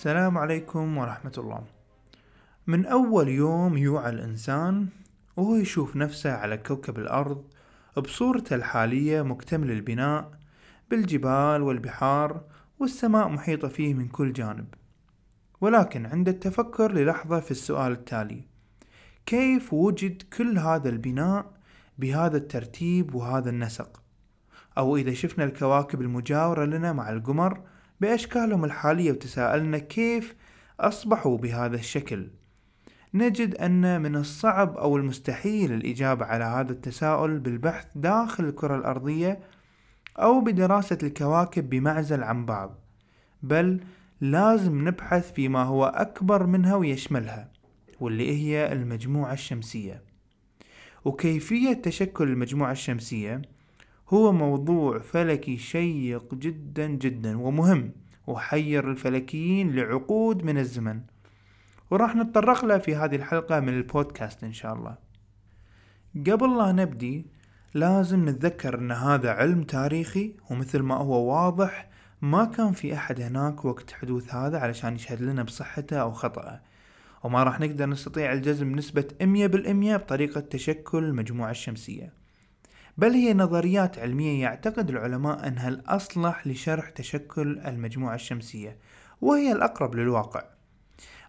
السلام عليكم ورحمة الله. من أول يوم يوعى الإنسان وهو يشوف نفسه على كوكب الأرض بصورته الحالية مكتمل البناء بالجبال والبحار والسماء محيطة فيه من كل جانب. ولكن عند التفكر للحظة في السؤال التالي كيف وجد كل هذا البناء بهذا الترتيب وهذا النسق؟ أو إذا شفنا الكواكب المجاورة لنا مع القمر بأشكالهم الحالية وتساءلنا كيف أصبحوا بهذا الشكل. نجد أن من الصعب أو المستحيل الإجابة على هذا التساؤل بالبحث داخل الكرة الأرضية أو بدراسة الكواكب بمعزل عن بعض بل لازم نبحث فيما هو أكبر منها ويشملها واللي هي المجموعة الشمسية. وكيفية تشكل المجموعة الشمسية؟ هو موضوع فلكي شيق جدا جدا ومهم وحير الفلكيين لعقود من الزمن. وراح نتطرق له في هذه الحلقة من البودكاست إن شاء الله. قبل لا نبدي لازم نتذكر أن هذا علم تاريخي ومثل ما هو واضح ما كان في أحد هناك وقت حدوث هذا علشان يشهد لنا بصحته أو خطأه. وما راح نقدر نستطيع الجزم بنسبة 100% بطريقة تشكل المجموعة الشمسية بل هي نظريات علمية يعتقد العلماء أنها الأصلح لشرح تشكل المجموعة الشمسية وهي الأقرب للواقع.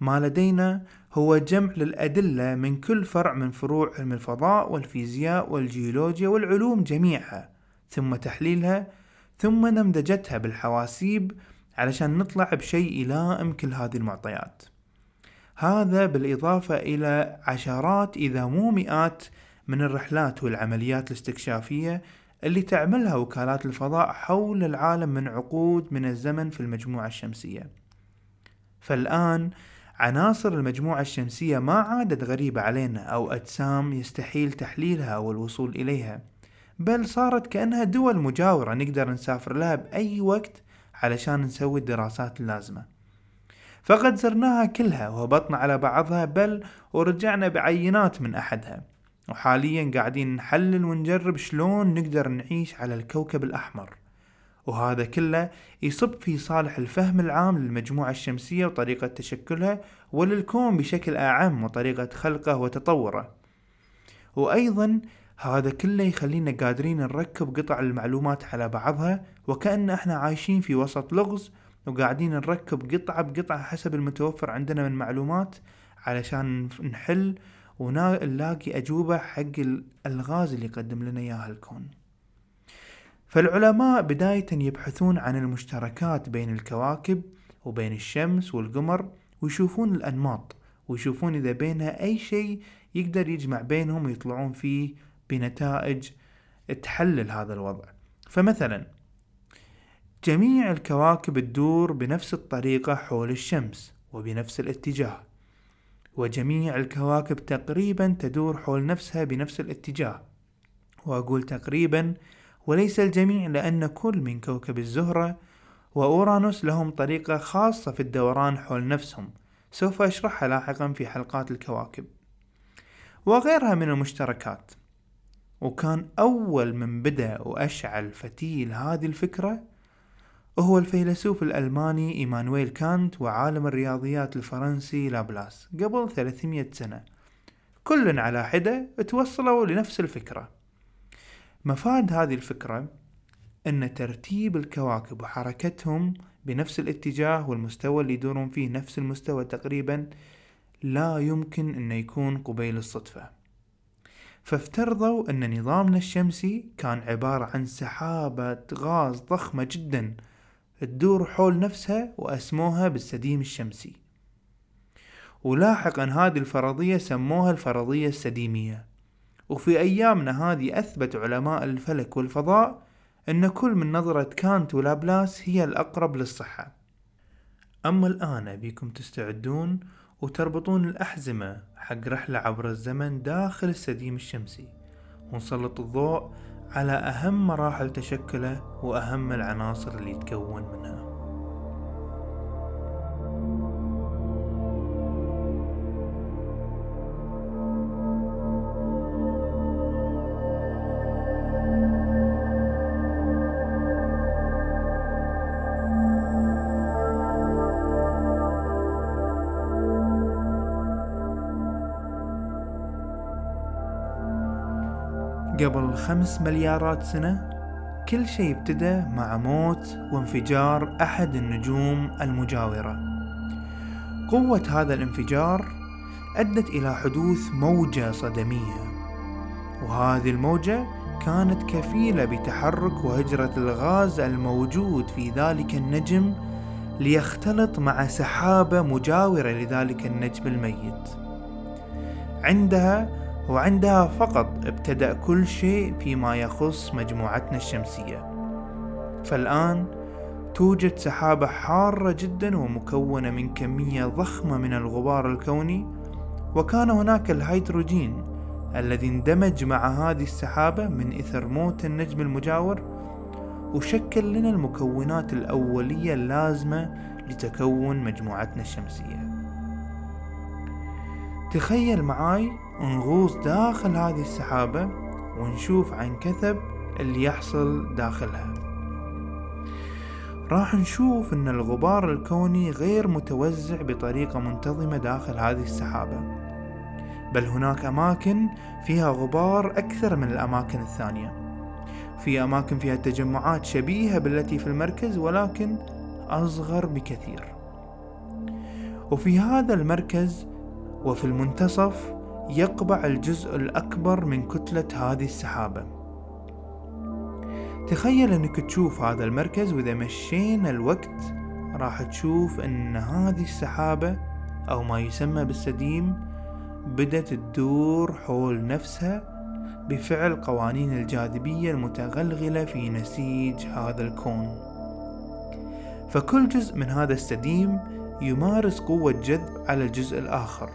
ما لدينا هو جمع للأدلة من كل فرع من فروع علم الفضاء والفيزياء والجيولوجيا والعلوم جميعها ثم تحليلها ثم نمذجتها بالحواسيب علشان نطلع بشيء يلائم كل هذه المعطيات. هذا بالإضافة إلى عشرات إذا مو مئات من الرحلات والعمليات الاستكشافية اللي تعملها وكالات الفضاء حول العالم من عقود من الزمن في المجموعة الشمسية. فالآن عناصر المجموعة الشمسية ما عادت غريبة علينا أو أجسام يستحيل تحليلها أو الوصول إليها بل صارت كأنها دول مجاورة نقدر نسافر لها بأي وقت علشان نسوي الدراسات اللازمة. فقد زرناها كلها وهبطنا على بعضها بل ورجعنا بعينات من أحدها. وحاليا قاعدين نحلل ونجرب شلون نقدر نعيش على الكوكب الأحمر. وهذا كله يصب في صالح الفهم العام للمجموعة الشمسية وطريقة تشكلها وللكون بشكل أعم وطريقة خلقه وتطوره. وأيضا هذا كله يخلينا قادرين نركب قطع المعلومات على بعضها وكأن إحنا عايشين في وسط لغز وقاعدين نركب قطعة بقطعة حسب المتوفر عندنا من معلومات علشان نحل ونلاقي أجوبة حق الألغاز اللي يقدم لنا إياها الكون. فالعلماء بداية يبحثون عن المشتركات بين الكواكب وبين الشمس والقمر ويشوفون الأنماط ويشوفون إذا بينها أي شيء يقدر يجمع بينهم ويطلعون فيه بنتائج تحلل هذا الوضع. فمثلا جميع الكواكب تدور بنفس الطريقة حول الشمس وبنفس الاتجاه. وجميع الكواكب تقريبا تدور حول نفسها بنفس الاتجاه. وأقول تقريبا وليس الجميع لأن كل من كوكب الزهرة وأورانوس لهم طريقة خاصة في الدوران حول نفسهم. سوف أشرحها لاحقا في حلقات الكواكب. وغيرها من المشتركات. وكان أول من بدأ وأشعل فتيل هذه الفكرة هو الفيلسوف الألماني إيمانويل كانت وعالم الرياضيات الفرنسي لابلاس قبل 300 سنة. كل على حدة توصلوا لنفس الفكرة. مفاد هذه الفكرة أن ترتيب الكواكب وحركتهم بنفس الاتجاه والمستوى اللي يدورون فيه نفس المستوى تقريبا لا يمكن أن يكون قبيل الصدفة. فافترضوا أن نظامنا الشمسي كان عبارة عن سحابة غاز ضخمة جدا تدور حول نفسها وأسموها بالسديم الشمسي. ولاحقا هذه الفرضية سموها الفرضية السديمية. وفي أيامنا هذه أثبت علماء الفلك والفضاء أن كل من نظرة كانت ولابلاس هي الأقرب للصحة. أما الآن أبيكم تستعدون وتربطون الأحزمة حق رحلة عبر الزمن داخل السديم الشمسي. ونسلط الضوء على أهم مراحل تشكله وأهم العناصر اللي يتكون منها. قبل خمس مليارات سنة كل شيء ابتدى مع موت وانفجار أحد النجوم المجاورة. قوة هذا الانفجار أدت إلى حدوث موجة صدمية وهذه الموجة كانت كفيلة بتحرك وهجرة الغاز الموجود في ذلك النجم ليختلط مع سحابة مجاورة لذلك النجم الميت. عندها وعندها فقط ابتدأ كل شيء فيما يخص مجموعتنا الشمسية. فالآن توجد سحابة حارة جدا ومكونة من كمية ضخمة من الغبار الكوني وكان هناك الهيدروجين الذي اندمج مع هذه السحابة من إثر موت النجم المجاور وشكل لنا المكونات الأولية اللازمة لتكون مجموعتنا الشمسية. تخيل معاي نغوص داخل هذه السحابة ونشوف عن كثب اللي يحصل داخلها. راح نشوف إن الغبار الكوني غير متوزع بطريقة منتظمة داخل هذه السحابة. بل هناك أماكن فيها غبار أكثر من الأماكن الثانية. في أماكن فيها تجمعات شبيهة بالتي في المركز ولكن أصغر بكثير. وفي هذا المركز وفي المنتصف يقبع الجزء الأكبر من كتلة هذه السحابة. تخيل أنك تشوف هذا المركز وإذا مشينا الوقت راح تشوف أن هذه السحابة أو ما يسمى بالسديم بدت تدور حول نفسها بفعل قوانين الجاذبية المتغلغلة في نسيج هذا الكون. فكل جزء من هذا السديم يمارس قوة جذب على الجزء الآخر.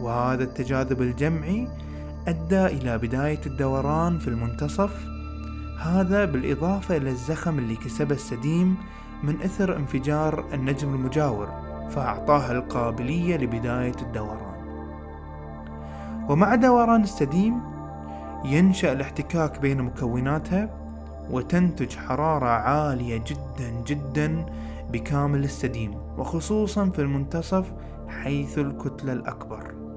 وهذا التجاذب الجمعي أدى إلى بداية الدوران في المنتصف. هذا بالإضافة إلى الزخم اللي كسبه السديم من إثر انفجار النجم المجاور فأعطاه القابلية لبداية الدوران. ومع دوران السديم ينشأ الاحتكاك بين مكوناتها وتنتج حرارة عالية جدا جدا بكامل السديم وخصوصا في المنتصف حيث الكتلة الأكبر.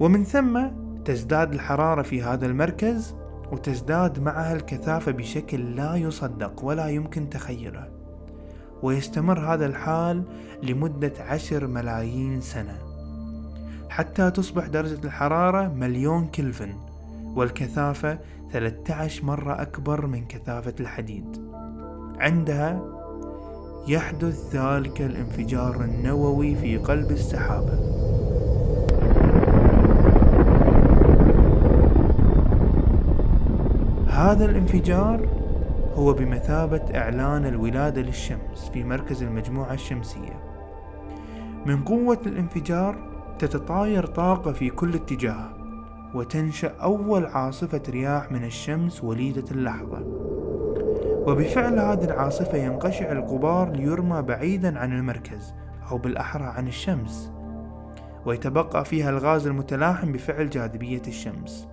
ومن ثم تزداد الحرارة في هذا المركز وتزداد معها الكثافة بشكل لا يصدق ولا يمكن تخيله. ويستمر هذا الحال لمدة عشر ملايين سنة. حتى تصبح درجة الحرارة مليون كلفن والكثافة 13 مرة أكبر من كثافة الحديد. عندها يحدث ذلك الانفجار النووي في قلب السحابة. هذا الانفجار هو بمثابة إعلان الولادة للشمس في مركز المجموعة الشمسية. من قوة الانفجار تتطاير طاقة في كل اتجاه وتنشأ أول عاصفة رياح من الشمس وليدة اللحظة. وبفعل هذه العاصفة ينقشع الغبار ليرمى بعيدا عن المركز أو بالأحرى عن الشمس ويتبقى فيها الغاز المتلاحم بفعل جاذبية الشمس.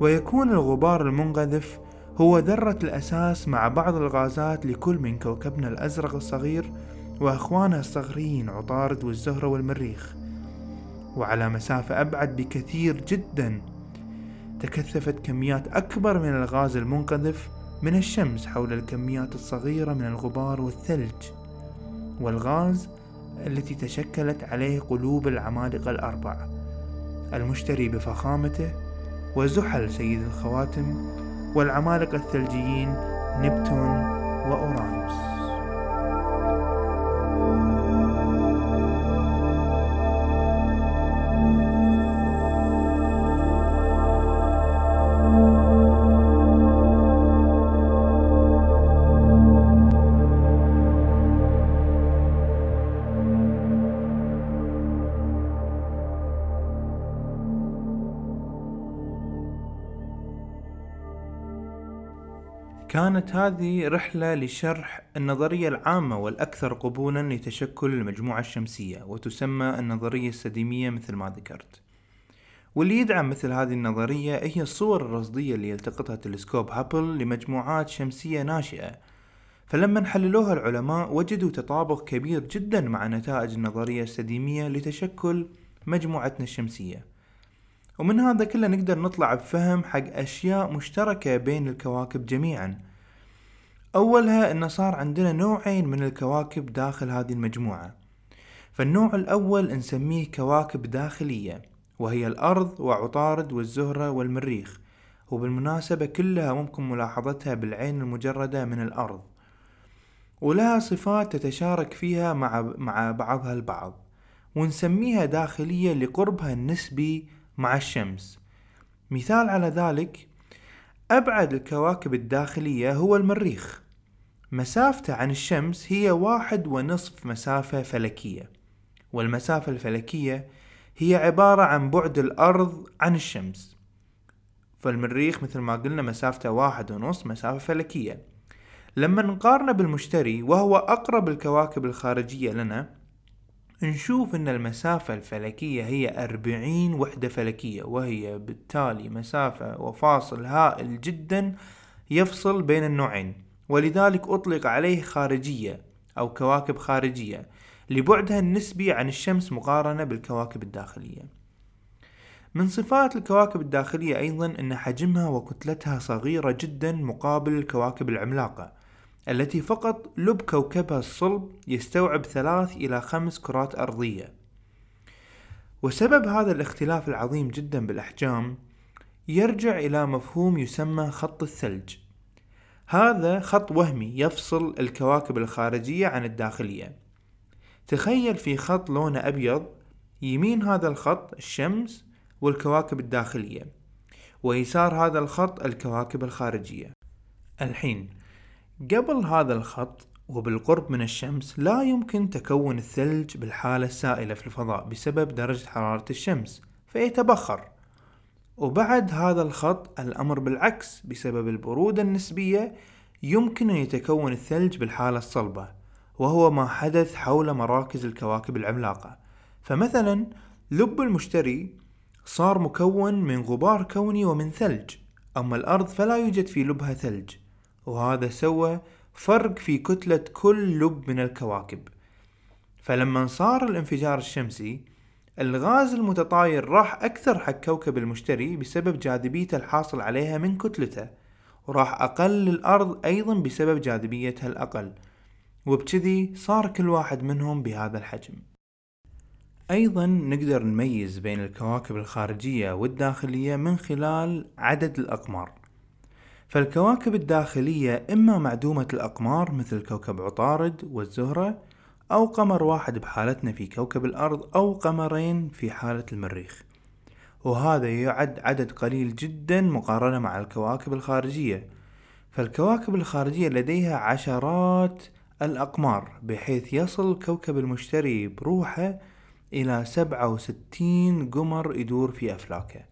ويكون الغبار المنقذف هو ذرة الأساس مع بعض الغازات لكل من كوكبنا الأزرق الصغير وأخوانه الصغريين عطارد والزهرة والمريخ. وعلى مسافة أبعد بكثير جدا تكثفت كميات أكبر من الغاز المنقذف من الشمس حول الكميات الصغيرة من الغبار والثلج. والغاز التي تشكلت عليه قلوب العمالقة الأربع. المشتري بفخامته وزحل سيد الخواتم والعمالقة الثلجيين نبتون وأورانوس. كانت هذه رحلة لشرح النظرية العامة والأكثر قبولا لتشكل المجموعة الشمسية وتسمى النظرية السديمية مثل ما ذكرت. واللي يدعم مثل هذه النظرية هي الصور الرصدية اللي يلتقطها تلسكوب هابل لمجموعات شمسية ناشئة. فلما حللوها العلماء وجدوا تطابق كبير جدا مع نتائج النظرية السديمية لتشكل مجموعتنا الشمسية. ومن هذا كله نقدر نطلع بفهم حق أشياء مشتركة بين الكواكب جميعا. أولها أن صار عندنا نوعين من الكواكب داخل هذه المجموعة. فالنوع الأول نسميه كواكب داخلية وهي الأرض وعطارد والزهرة والمريخ. وبالمناسبة كلها ممكن ملاحظتها بالعين المجردة من الأرض. ولها صفات تتشارك فيها مع بعضها البعض. ونسميها داخلية لقربها النسبي مع الشمس. مثال على ذلك أبعد الكواكب الداخلية هو المريخ. مسافته عن الشمس هي واحد ونصف مسافة فلكية. والمسافة الفلكية هي عبارة عن بعد الأرض عن الشمس. فالمريخ مثل ما قلنا مسافته واحد ونص مسافة فلكية. لما نقارنه بالمشتري وهو أقرب الكواكب الخارجية لنا نشوف إن المسافة الفلكية هي أربعين وحدة فلكية وهي بالتالي مسافة وفاصل هائل جدا يفصل بين النوعين. ولذلك أطلق عليه خارجية أو كواكب خارجية. لبعدها النسبي عن الشمس مقارنة بالكواكب الداخلية. من صفات الكواكب الداخلية أيضا أن حجمها وكتلتها صغيرة جدا مقابل الكواكب العملاقة. التي فقط لب كوكبها الصلب يستوعب ثلاث إلى خمس كرات أرضية. وسبب هذا الاختلاف العظيم جدا بالأحجام يرجع إلى مفهوم يسمى خط الثلج. هذا خط وهمي يفصل الكواكب الخارجية عن الداخلية. تخيل في خط لونه أبيض يمين هذا الخط الشمس والكواكب الداخلية ويسار هذا الخط الكواكب الخارجية. الحين قبل هذا الخط وبالقرب من الشمس لا يمكن تكون الثلج بالحالة السائلة في الفضاء بسبب درجة حرارة الشمس فيتبخر. وبعد هذا الخط الأمر بالعكس بسبب البرودة النسبية يمكن أن يتكون الثلج بالحالة الصلبة وهو ما حدث حول مراكز الكواكب العملاقة. فمثلا لب المشتري صار مكون من غبار كوني ومن ثلج أما الأرض فلا يوجد في لبها ثلج. وهذا سوى فرق في كتلة كل لب من الكواكب. فلما صار الانفجار الشمسي الغاز المتطاير راح أكثر حق كوكب المشتري بسبب جاذبيته الحاصل عليها من كتلته وراح أقل للأرض أيضا بسبب جاذبيتها الأقل. وبكذي صار كل واحد منهم بهذا الحجم. أيضا نقدر نميز بين الكواكب الخارجية والداخلية من خلال عدد الأقمار. فالكواكب الداخلية إما معدومة الأقمار مثل كوكب عطارد والزهرة أو قمر واحد بحالتنا في كوكب الأرض أو قمرين في حالة المريخ. وهذا يعد عدد قليل جدا مقارنة مع الكواكب الخارجية. فالكواكب الخارجية لديها عشرات الأقمار بحيث يصل كوكب المشتري بروحه إلى سبعة وستين قمر يدور في أفلاكه.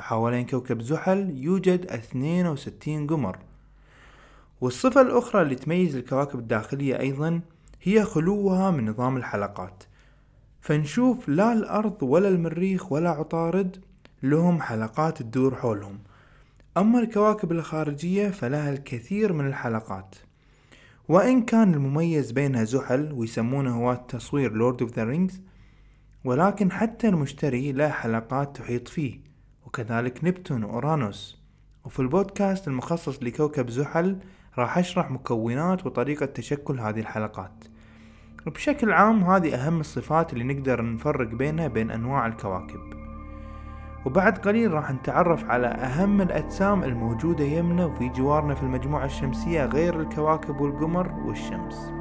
حوالين كوكب زحل يوجد 62 قمر. والصفة الأخرى اللي تميز الكواكب الداخلية أيضا هي خلوها من نظام الحلقات. فنشوف لا الأرض ولا المريخ ولا عطارد لهم حلقات تدور حولهم. أما الكواكب الخارجية فلها الكثير من الحلقات. وإن كان المميز بينها زحل ويسمونه هواة تصوير Lord of the Rings ولكن حتى المشتري له حلقات تحيط فيه. وكذلك نبتون وأورانوس. وفي البودكاست المخصص لكوكب زحل راح أشرح مكونات وطريقة تشكل هذه الحلقات. وبشكل عام هذه أهم الصفات اللي نقدر نفرق بينها بين أنواع الكواكب. وبعد قليل راح نتعرف على أهم الأجسام الموجودة يمنا وفي جوارنا في المجموعة الشمسية غير الكواكب والقمر والشمس.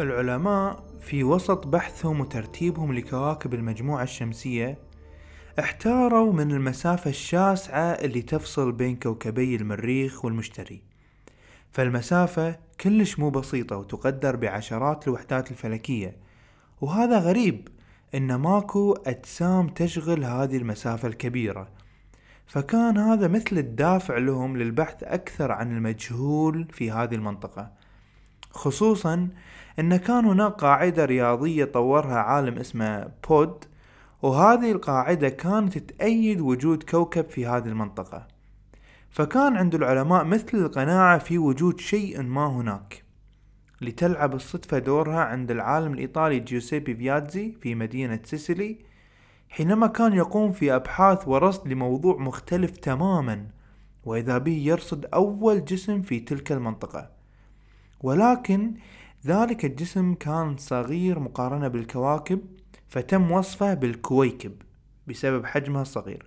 العلماء في وسط بحثهم وترتيبهم لكواكب المجموعة الشمسية احتاروا من المسافة الشاسعة اللي تفصل بين كوكبي المريخ والمشتري. فالمسافة كلش مو بسيطة وتقدر بعشرات الوحدات الفلكية. وهذا غريب إن ماكو أجسام تشغل هذه المسافة الكبيرة. فكان هذا مثل الدافع لهم للبحث أكثر عن المجهول في هذه المنطقة. خصوصا إن كان هناك قاعدة رياضية طورها عالم اسمه بود وهذه القاعدة كانت تأيد وجود كوكب في هذه المنطقة. فكان عند العلماء مثل القناعة في وجود شيء ما هناك. لتلعب الصدفة دورها عند العالم الإيطالي جيوسيبي فيازي في مدينة سيسيلي حينما كان يقوم في أبحاث ورصد لموضوع مختلف تماما وإذا به يرصد أول جسم في تلك المنطقة. ولكن ذلك الجسم كان صغير مقارنة بالكواكب فتم وصفه بالكويكب بسبب حجمها الصغير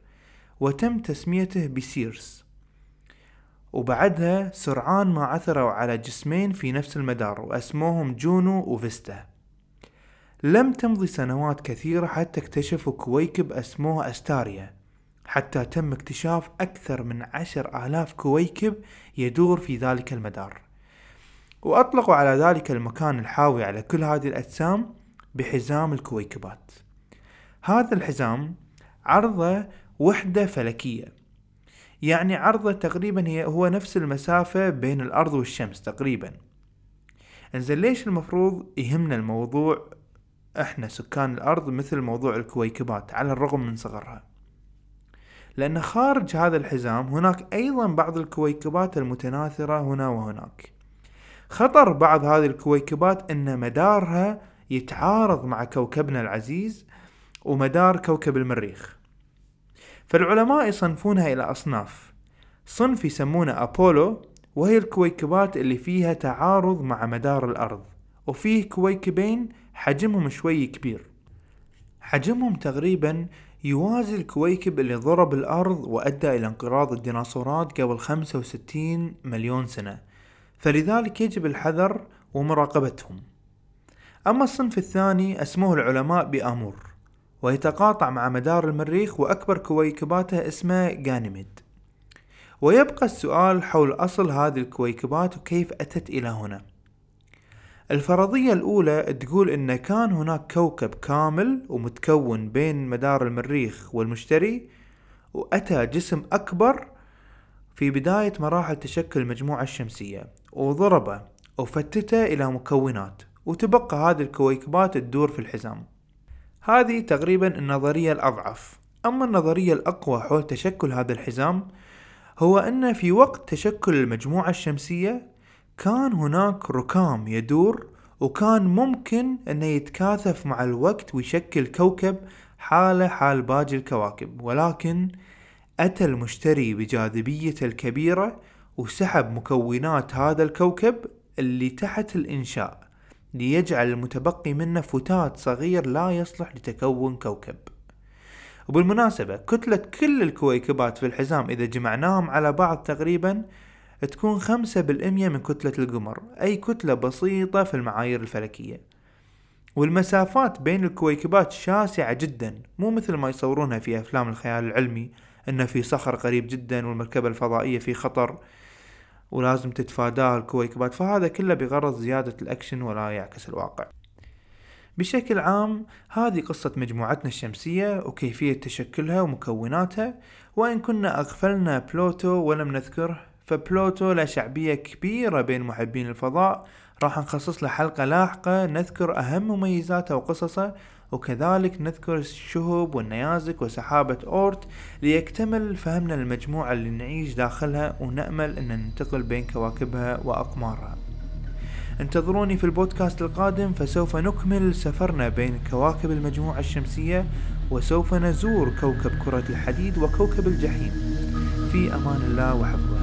وتم تسميته بسيرس. وبعدها سرعان ما عثروا على جسمين في نفس المدار وأسموهم جونو وفيستا. لم تمضي سنوات كثيرة حتى اكتشفوا كويكب أسموه أستاريا حتى تم اكتشاف أكثر من عشر آلاف كويكب يدور في ذلك المدار. وأطلقوا على ذلك المكان الحاوي على كل هذه الأجسام بحزام الكويكبات. هذا الحزام عرضة وحدة فلكية. يعني عرضة تقريبا هي هو نفس المسافة بين الأرض والشمس تقريبا. إنزين ليش المفروض يهمنا الموضوع إحنا سكان الأرض مثل موضوع الكويكبات على الرغم من صغرها؟ لأن خارج هذا الحزام هناك أيضا بعض الكويكبات المتناثرة هنا وهناك. خطر بعض هذه الكويكبات أن مدارها يتعارض مع كوكبنا العزيز ومدار كوكب المريخ. فالعلماء يصنفونها إلى أصناف. صنف يسمونه أبولو وهي الكويكبات اللي فيها تعارض مع مدار الأرض وفيه كويكبين حجمهم شوي كبير. حجمهم تقريبا يوازي الكويكب اللي ضرب الأرض وأدى إلى انقراض الديناصورات قبل 65 مليون سنة. فلذلك يجب الحذر ومراقبتهم. أما الصنف الثاني اسموه العلماء بآمور ويتقاطع مع مدار المريخ وأكبر كويكباته اسمه غانيميد ويبقى السؤال حول أصل هذه الكويكبات وكيف أتت إلى هنا. الفرضية الأولى تقول إن كان هناك كوكب كامل ومتكون بين مدار المريخ والمشتري وأتى جسم أكبر في بداية مراحل تشكل المجموعة الشمسية. وضربه وفتته إلى مكونات وتبقى هذه الكويكبات تدور في الحزام. هذه تقريبا النظرية الأضعف. أما النظرية الأقوى حول تشكل هذا الحزام هو أن في وقت تشكل المجموعة الشمسية كان هناك ركام يدور وكان ممكن أنه يتكاثف مع الوقت ويشكل كوكب حاله حال باقي الكواكب. ولكن أتى المشتري بجاذبيته الكبيرة وسحب مكونات هذا الكوكب اللي تحت الإنشاء ليجعل المتبقي منه فتات صغير لا يصلح لتكون كوكب. وبالمناسبة كتلة كل الكويكبات في الحزام إذا جمعناهم على بعض تقريبا تكون خمسة بالمية من كتلة القمر أي كتلة بسيطة في المعايير الفلكية. والمسافات بين الكويكبات شاسعة جدا مو مثل ما يصورونها في أفلام الخيال العلمي أن في صخر قريب جدا والمركبة الفضائية في خطر. ولازم تتفاداها الكويكبات. فهذا كله بغرض زيادة الأكشن ولا يعكس الواقع. بشكل عام هذه قصة مجموعتنا الشمسية وكيفية تشكلها ومكوناتها. وإن كنا أغفلنا بلوتو ولم نذكره فبلوتو له شعبية كبيرة بين محبين الفضاء. راح نخصص له حلقة لاحقة نذكر أهم مميزاته وقصصه وكذلك نذكر الشهب والنيازك وسحابة أورت ليكتمل فهمنا المجموعة اللي نعيش داخلها ونأمل أن ننتقل بين كواكبها وأقمارها. انتظروني في البودكاست القادم فسوف نكمل سفرنا بين كواكب المجموعة الشمسية وسوف نزور كوكب كرة الحديد وكوكب الجحيم. في أمان الله وحفظه.